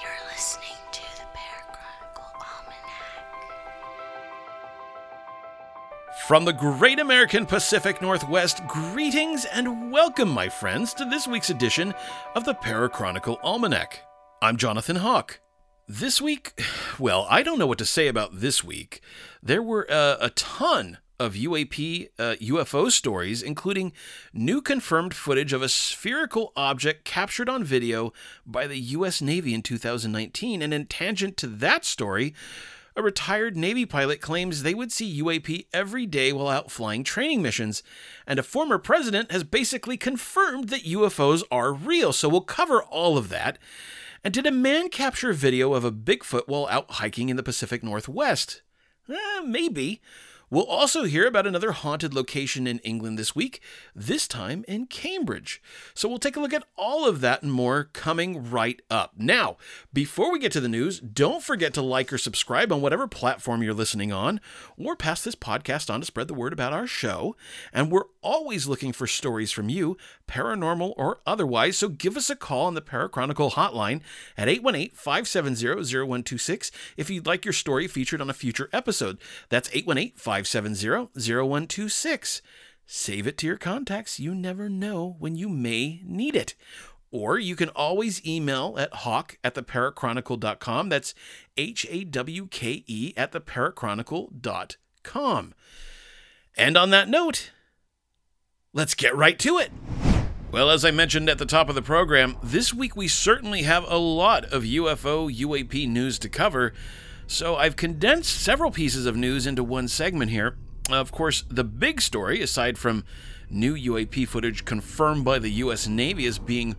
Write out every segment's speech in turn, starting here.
You're listening to the Parachronicle Almanac. From the great American Pacific Northwest, greetings and welcome, my friends, to this week's edition of the Parachronicle Almanac. I'm Jonathan Hawke. This week, well, I don't know what to say about this week. There were uh, a ton of UAP uh, UFO stories, including new confirmed footage of a spherical object captured on video by the U.S. Navy in 2019. And in tangent to that story, a retired Navy pilot claims they would see UAP every day while out flying training missions. And a former president has basically confirmed that UFOs are real. So we'll cover all of that. And did a man capture video of a Bigfoot while out hiking in the Pacific Northwest? Eh, maybe. We'll also hear about another haunted location in England this week, this time in Cambridge. So we'll take a look at all of that and more coming right up. Now, before we get to the news, don't forget to like or subscribe on whatever platform you're listening on, or pass this podcast on to spread the word about our show. And we're always looking for stories from you, paranormal or otherwise, so give us a call on the Parachronicle hotline at 818 570 0126 if you'd like your story featured on a future episode. That's 818 570 0126. Save it to your contacts. You never know when you may need it. Or you can always email at hawke at theparachronicle.com. That's H A W K E at theparachronicle.com. And on that note, let's get right to it. Well, as I mentioned at the top of the program, this week we certainly have a lot of UFO UAP news to cover, so I've condensed several pieces of news into one segment here. Of course, the big story, aside from new UAP footage confirmed by the US Navy as being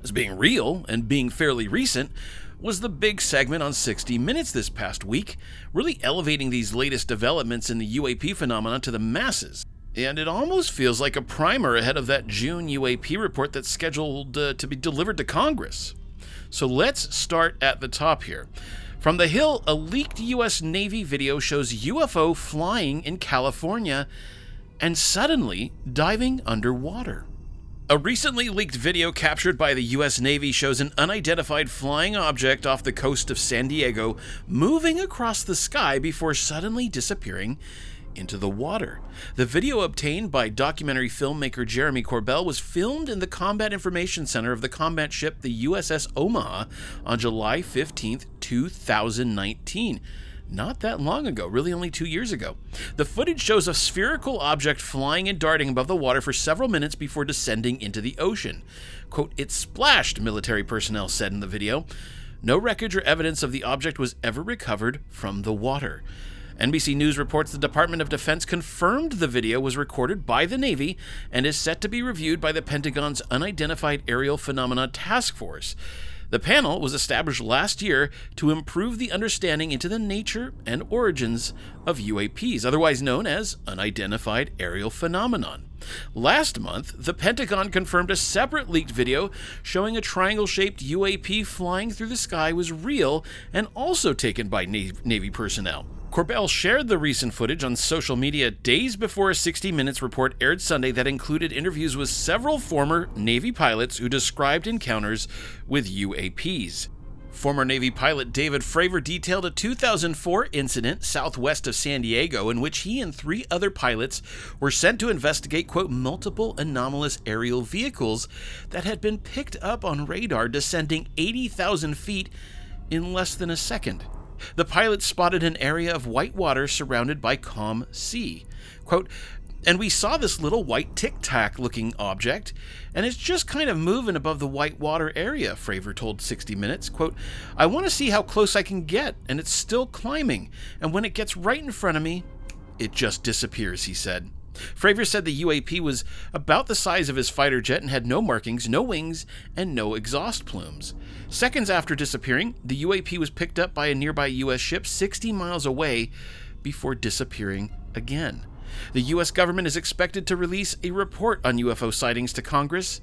as being real and being fairly recent, was the big segment on 60 Minutes this past week, really elevating these latest developments in the UAP phenomenon to the masses. And it almost feels like a primer ahead of that June UAP report that's scheduled uh, to be delivered to Congress. So let's start at the top here. From the Hill, a leaked U.S. Navy video shows UFO flying in California and suddenly diving underwater. A recently leaked video captured by the U.S. Navy shows an unidentified flying object off the coast of San Diego moving across the sky before suddenly disappearing into the water. The video obtained by documentary filmmaker Jeremy Corbell was filmed in the Combat Information Center of the combat ship the USS Omaha on July 15, 2019 not that long ago, really only two years ago. The footage shows a spherical object flying and darting above the water for several minutes before descending into the ocean. Quote, it splashed, military personnel said in the video. No wreckage or evidence of the object was ever recovered from the water. NBC News reports the Department of Defense confirmed the video was recorded by the Navy and is set to be reviewed by the Pentagon's Unidentified Aerial Phenomena Task Force. The panel was established last year to improve the understanding into the nature and origins of UAPs, otherwise known as unidentified aerial phenomenon. Last month, the Pentagon confirmed a separate leaked video showing a triangle shaped UAP flying through the sky was real and also taken by Navy personnel. Corbell shared the recent footage on social media days before a 60 Minutes report aired Sunday that included interviews with several former Navy pilots who described encounters with UAPs. Former Navy pilot David Fravor detailed a 2004 incident southwest of San Diego in which he and three other pilots were sent to investigate, quote, multiple anomalous aerial vehicles that had been picked up on radar descending 80,000 feet in less than a second. The pilot spotted an area of white water surrounded by calm sea. Quote, and we saw this little white tic tac looking object, and it's just kind of moving above the white water area, Fravor told 60 Minutes. Quote, I want to see how close I can get, and it's still climbing, and when it gets right in front of me, it just disappears, he said. Fravor said the UAP was about the size of his fighter jet and had no markings, no wings, and no exhaust plumes. Seconds after disappearing, the UAP was picked up by a nearby U.S. ship 60 miles away before disappearing again. The U.S. government is expected to release a report on UFO sightings to Congress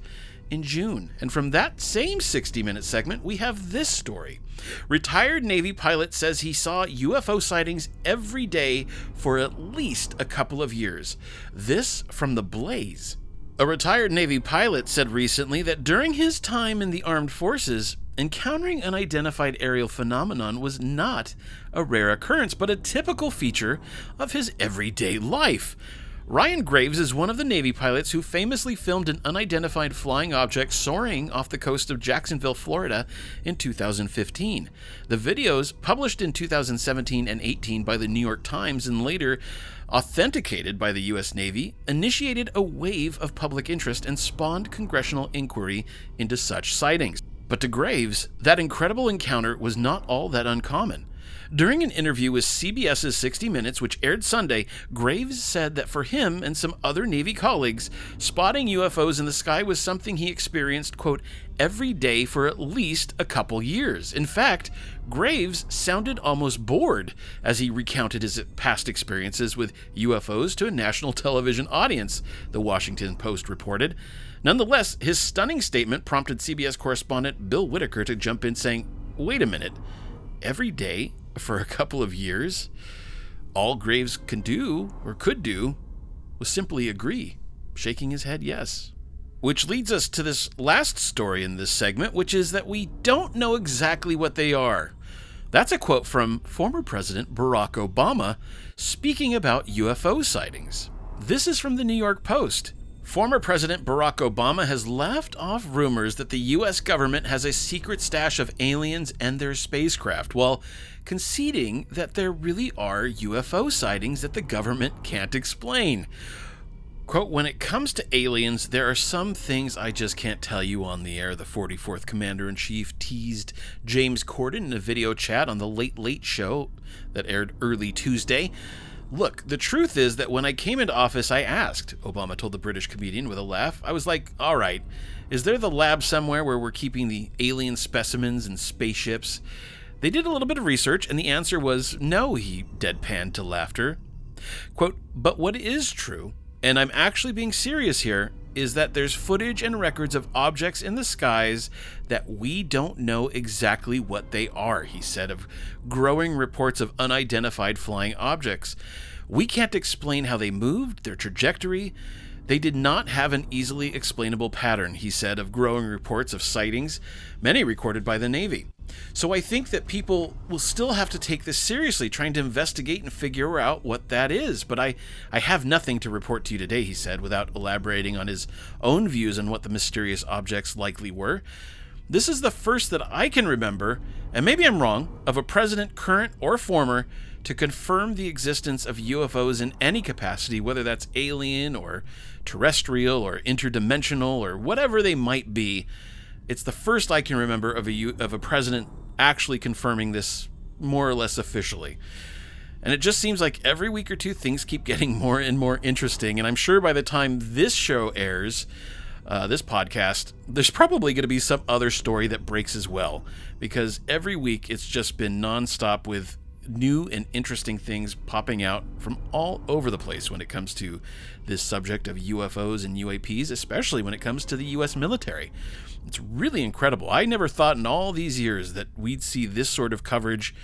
in June. And from that same 60 minute segment, we have this story. Retired Navy pilot says he saw UFO sightings every day for at least a couple of years. This from The Blaze. A retired Navy pilot said recently that during his time in the armed forces, encountering an unidentified aerial phenomenon was not a rare occurrence, but a typical feature of his everyday life. Ryan Graves is one of the Navy pilots who famously filmed an unidentified flying object soaring off the coast of Jacksonville, Florida in 2015. The videos, published in 2017 and 18 by the New York Times and later authenticated by the U.S. Navy, initiated a wave of public interest and spawned congressional inquiry into such sightings. But to Graves, that incredible encounter was not all that uncommon. During an interview with CBS's 60 Minutes, which aired Sunday, Graves said that for him and some other Navy colleagues, spotting UFOs in the sky was something he experienced, quote, every day for at least a couple years. In fact, Graves sounded almost bored as he recounted his past experiences with UFOs to a national television audience, the Washington Post reported. Nonetheless, his stunning statement prompted CBS correspondent Bill Whitaker to jump in, saying, Wait a minute, every day for a couple of years, all Graves can do, or could do, was simply agree, shaking his head yes. Which leads us to this last story in this segment, which is that we don't know exactly what they are. That's a quote from former President Barack Obama speaking about UFO sightings. This is from the New York Post. Former President Barack Obama has laughed off rumors that the U.S. government has a secret stash of aliens and their spacecraft, while conceding that there really are UFO sightings that the government can't explain. Quote, when it comes to aliens, there are some things I just can't tell you on the air, the 44th Commander in Chief teased James Corden in a video chat on the Late Late Show that aired early Tuesday. Look, the truth is that when I came into office, I asked, Obama told the British comedian with a laugh. I was like, all right, is there the lab somewhere where we're keeping the alien specimens and spaceships? They did a little bit of research, and the answer was no, he deadpanned to laughter. Quote, but what is true, and I'm actually being serious here, is that there's footage and records of objects in the skies that we don't know exactly what they are, he said, of growing reports of unidentified flying objects. We can't explain how they moved, their trajectory. They did not have an easily explainable pattern, he said, of growing reports of sightings, many recorded by the Navy. So I think that people will still have to take this seriously, trying to investigate and figure out what that is. But I, I have nothing to report to you today, he said, without elaborating on his own views on what the mysterious objects likely were. This is the first that I can remember, and maybe I'm wrong, of a president, current or former, to confirm the existence of UFOs in any capacity, whether that's alien or terrestrial or interdimensional or whatever they might be. It's the first I can remember of a of a president actually confirming this more or less officially. And it just seems like every week or two things keep getting more and more interesting. And I'm sure by the time this show airs, uh, this podcast, there's probably going to be some other story that breaks as well. Because every week it's just been nonstop with new and interesting things popping out from all over the place when it comes to this subject of UFOs and UAPs, especially when it comes to the US military. It's really incredible. I never thought in all these years that we'd see this sort of coverage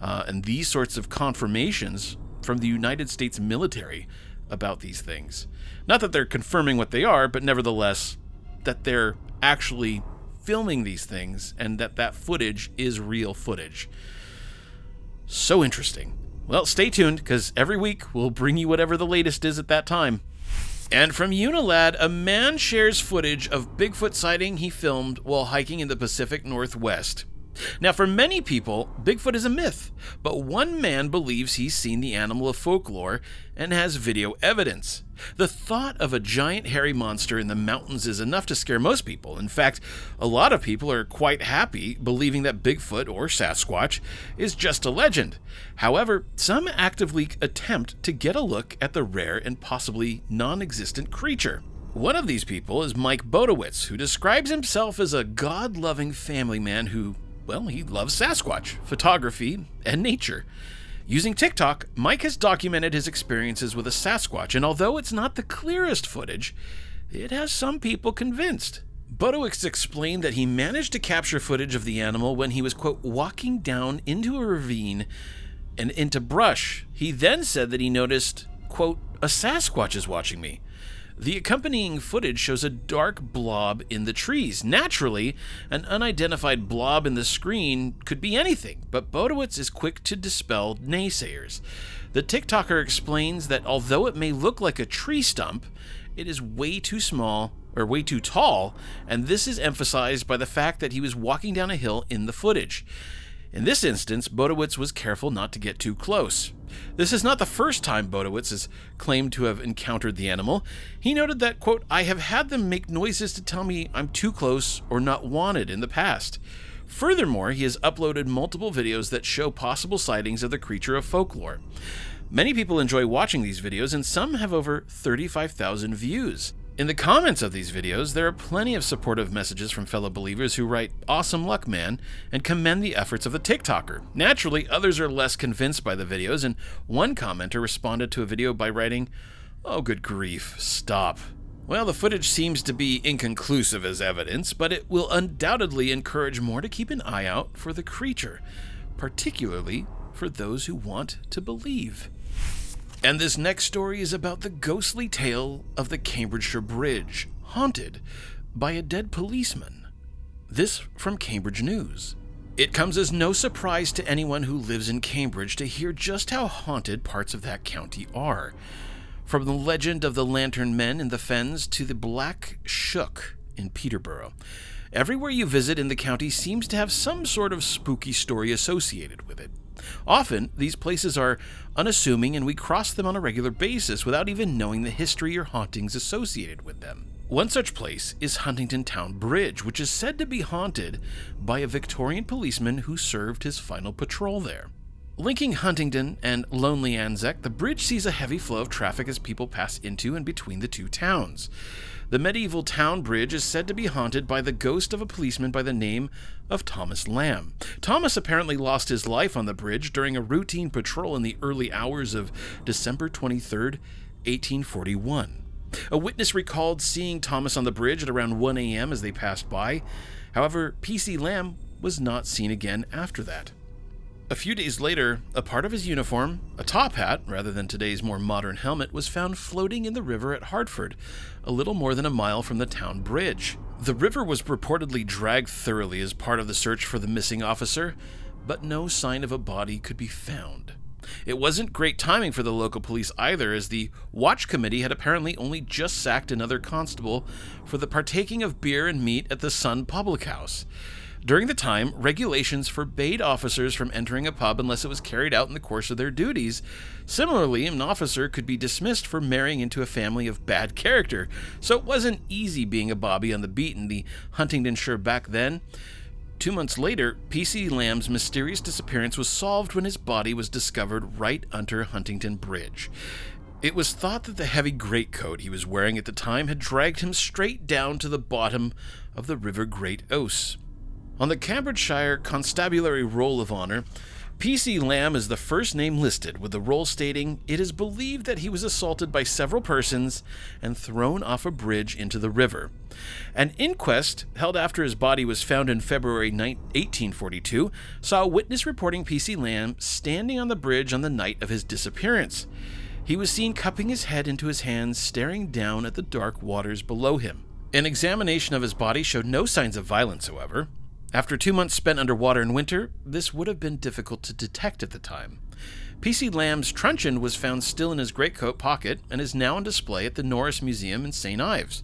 uh, and these sorts of confirmations from the United States military about these things. Not that they're confirming what they are, but nevertheless, that they're actually filming these things and that that footage is real footage. So interesting. Well, stay tuned because every week we'll bring you whatever the latest is at that time. And from Unilad, a man shares footage of Bigfoot sighting he filmed while hiking in the Pacific Northwest. Now, for many people, Bigfoot is a myth, but one man believes he's seen the animal of folklore and has video evidence. The thought of a giant hairy monster in the mountains is enough to scare most people. In fact, a lot of people are quite happy believing that Bigfoot or Sasquatch is just a legend. However, some actively attempt to get a look at the rare and possibly non existent creature. One of these people is Mike Bodowitz, who describes himself as a God loving family man who well, he loves Sasquatch, photography, and nature. Using TikTok, Mike has documented his experiences with a Sasquatch, and although it's not the clearest footage, it has some people convinced. Bodowitz explained that he managed to capture footage of the animal when he was, quote, walking down into a ravine and into brush. He then said that he noticed, quote, a Sasquatch is watching me. The accompanying footage shows a dark blob in the trees. Naturally, an unidentified blob in the screen could be anything, but Bodowitz is quick to dispel naysayers. The TikToker explains that although it may look like a tree stump, it is way too small or way too tall, and this is emphasized by the fact that he was walking down a hill in the footage. In this instance, Bodowitz was careful not to get too close. This is not the first time Bodowitz has claimed to have encountered the animal. He noted that, quote, I have had them make noises to tell me I'm too close or not wanted in the past. Furthermore, he has uploaded multiple videos that show possible sightings of the creature of folklore. Many people enjoy watching these videos, and some have over 35,000 views. In the comments of these videos, there are plenty of supportive messages from fellow believers who write, Awesome luck, man, and commend the efforts of the TikToker. Naturally, others are less convinced by the videos, and one commenter responded to a video by writing, Oh, good grief, stop. Well, the footage seems to be inconclusive as evidence, but it will undoubtedly encourage more to keep an eye out for the creature, particularly for those who want to believe. And this next story is about the ghostly tale of the Cambridgeshire Bridge, haunted by a dead policeman. This from Cambridge News. It comes as no surprise to anyone who lives in Cambridge to hear just how haunted parts of that county are. From the legend of the Lantern Men in the Fens to the Black Shuck in Peterborough. Everywhere you visit in the county seems to have some sort of spooky story associated with it. Often, these places are unassuming and we cross them on a regular basis without even knowing the history or hauntings associated with them. One such place is Huntingdon Town Bridge, which is said to be haunted by a Victorian policeman who served his final patrol there. Linking Huntingdon and Lonely Anzac, the bridge sees a heavy flow of traffic as people pass into and between the two towns. The medieval town bridge is said to be haunted by the ghost of a policeman by the name of Thomas Lamb. Thomas apparently lost his life on the bridge during a routine patrol in the early hours of December 23, 1841. A witness recalled seeing Thomas on the bridge at around 1 a.m. as they passed by. However, P.C. Lamb was not seen again after that. A few days later, a part of his uniform, a top hat rather than today's more modern helmet, was found floating in the river at Hartford, a little more than a mile from the town bridge. The river was reportedly dragged thoroughly as part of the search for the missing officer, but no sign of a body could be found. It wasn't great timing for the local police either, as the watch committee had apparently only just sacked another constable for the partaking of beer and meat at the Sun Public House. During the time, regulations forbade officers from entering a pub unless it was carried out in the course of their duties. Similarly, an officer could be dismissed for marrying into a family of bad character, so it wasn't easy being a Bobby on the beat in the Huntingdonshire back then. Two months later, P.C. Lamb's mysterious disappearance was solved when his body was discovered right under Huntingdon Bridge. It was thought that the heavy greatcoat he was wearing at the time had dragged him straight down to the bottom of the River Great Ouse. On the Cambridgeshire Constabulary Roll of Honour, P.C. Lamb is the first name listed, with the roll stating it is believed that he was assaulted by several persons and thrown off a bridge into the river. An inquest held after his body was found in February 1842 saw a witness reporting P.C. Lamb standing on the bridge on the night of his disappearance. He was seen cupping his head into his hands, staring down at the dark waters below him. An examination of his body showed no signs of violence, however. After two months spent underwater in winter, this would have been difficult to detect at the time. P.C. Lamb's truncheon was found still in his greatcoat pocket and is now on display at the Norris Museum in St. Ives.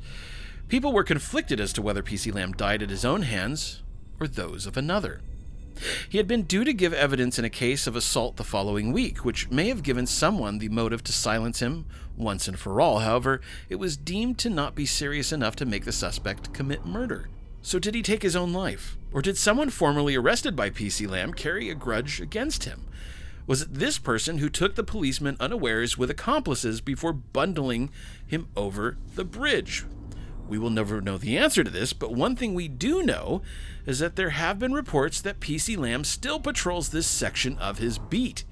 People were conflicted as to whether P.C. Lamb died at his own hands or those of another. He had been due to give evidence in a case of assault the following week, which may have given someone the motive to silence him once and for all. However, it was deemed to not be serious enough to make the suspect commit murder. So, did he take his own life? Or did someone formerly arrested by PC Lamb carry a grudge against him? Was it this person who took the policeman unawares with accomplices before bundling him over the bridge? We will never know the answer to this, but one thing we do know is that there have been reports that PC Lamb still patrols this section of his beat.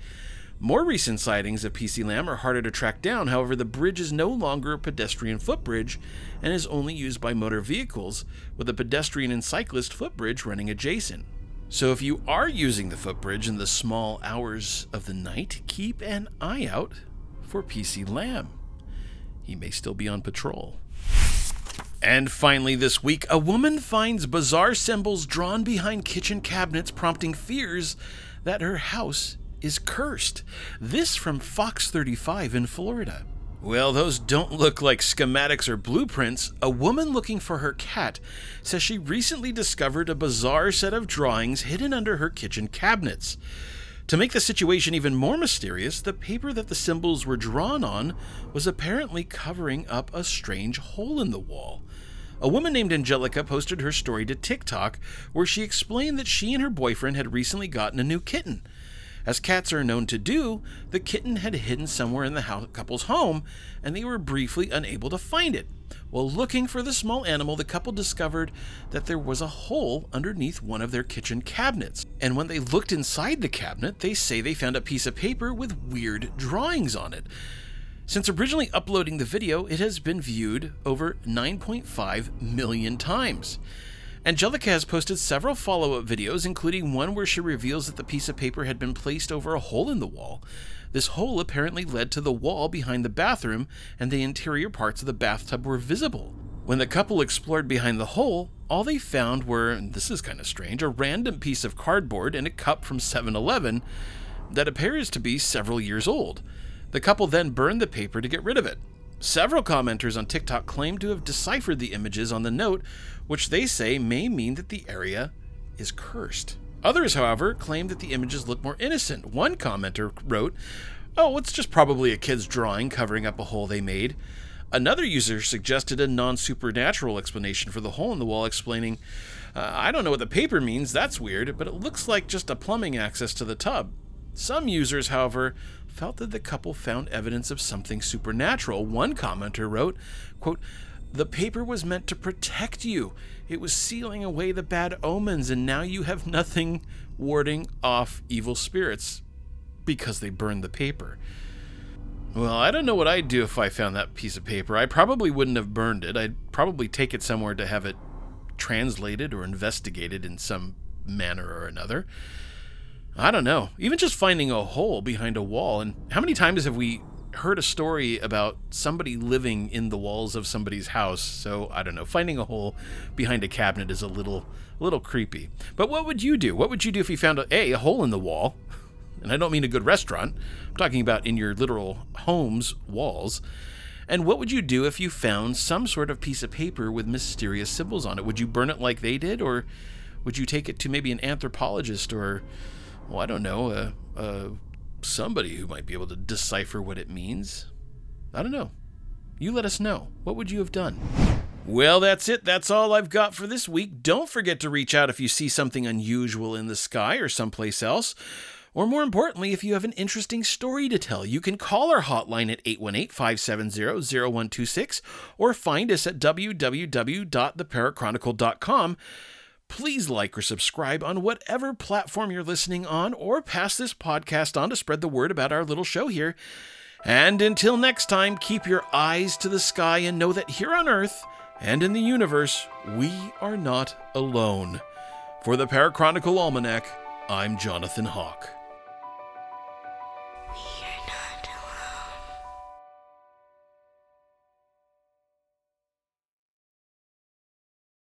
More recent sightings of PC Lamb are harder to track down, however, the bridge is no longer a pedestrian footbridge and is only used by motor vehicles, with a pedestrian and cyclist footbridge running adjacent. So if you are using the footbridge in the small hours of the night, keep an eye out for PC Lamb. he may still be on patrol. And finally, this week, a woman finds bizarre symbols drawn behind kitchen cabinets, prompting fears that her house is cursed. This from Fox 35 in Florida. Well, those don't look like schematics or blueprints. A woman looking for her cat says she recently discovered a bizarre set of drawings hidden under her kitchen cabinets. To make the situation even more mysterious, the paper that the symbols were drawn on was apparently covering up a strange hole in the wall. A woman named Angelica posted her story to TikTok where she explained that she and her boyfriend had recently gotten a new kitten. As cats are known to do, the kitten had hidden somewhere in the house, couple's home, and they were briefly unable to find it. While looking for the small animal, the couple discovered that there was a hole underneath one of their kitchen cabinets. And when they looked inside the cabinet, they say they found a piece of paper with weird drawings on it. Since originally uploading the video, it has been viewed over 9.5 million times. Angelica has posted several follow up videos, including one where she reveals that the piece of paper had been placed over a hole in the wall. This hole apparently led to the wall behind the bathroom, and the interior parts of the bathtub were visible. When the couple explored behind the hole, all they found were, this is kind of strange, a random piece of cardboard and a cup from 7 Eleven that appears to be several years old. The couple then burned the paper to get rid of it. Several commenters on TikTok claim to have deciphered the images on the note, which they say may mean that the area is cursed. Others, however, claim that the images look more innocent. One commenter wrote, Oh, it's just probably a kid's drawing covering up a hole they made. Another user suggested a non supernatural explanation for the hole in the wall, explaining, uh, I don't know what the paper means, that's weird, but it looks like just a plumbing access to the tub. Some users, however, felt that the couple found evidence of something supernatural. One commenter wrote, quote, the paper was meant to protect you. It was sealing away the bad omens, and now you have nothing warding off evil spirits because they burned the paper. Well, I don't know what I'd do if I found that piece of paper. I probably wouldn't have burned it. I'd probably take it somewhere to have it translated or investigated in some manner or another. I don't know. Even just finding a hole behind a wall. And how many times have we heard a story about somebody living in the walls of somebody's house? So I don't know. Finding a hole behind a cabinet is a little, a little creepy. But what would you do? What would you do if you found a, a, a hole in the wall? And I don't mean a good restaurant. I'm talking about in your literal home's walls. And what would you do if you found some sort of piece of paper with mysterious symbols on it? Would you burn it like they did, or would you take it to maybe an anthropologist or well, I don't know, uh, uh, somebody who might be able to decipher what it means. I don't know. You let us know. What would you have done? Well, that's it. That's all I've got for this week. Don't forget to reach out if you see something unusual in the sky or someplace else. Or more importantly, if you have an interesting story to tell, you can call our hotline at 818 570 0126 or find us at www.theparachronicle.com. Please like or subscribe on whatever platform you're listening on, or pass this podcast on to spread the word about our little show here. And until next time, keep your eyes to the sky and know that here on Earth and in the universe, we are not alone. For the Parachronicle Almanac, I'm Jonathan Hawke.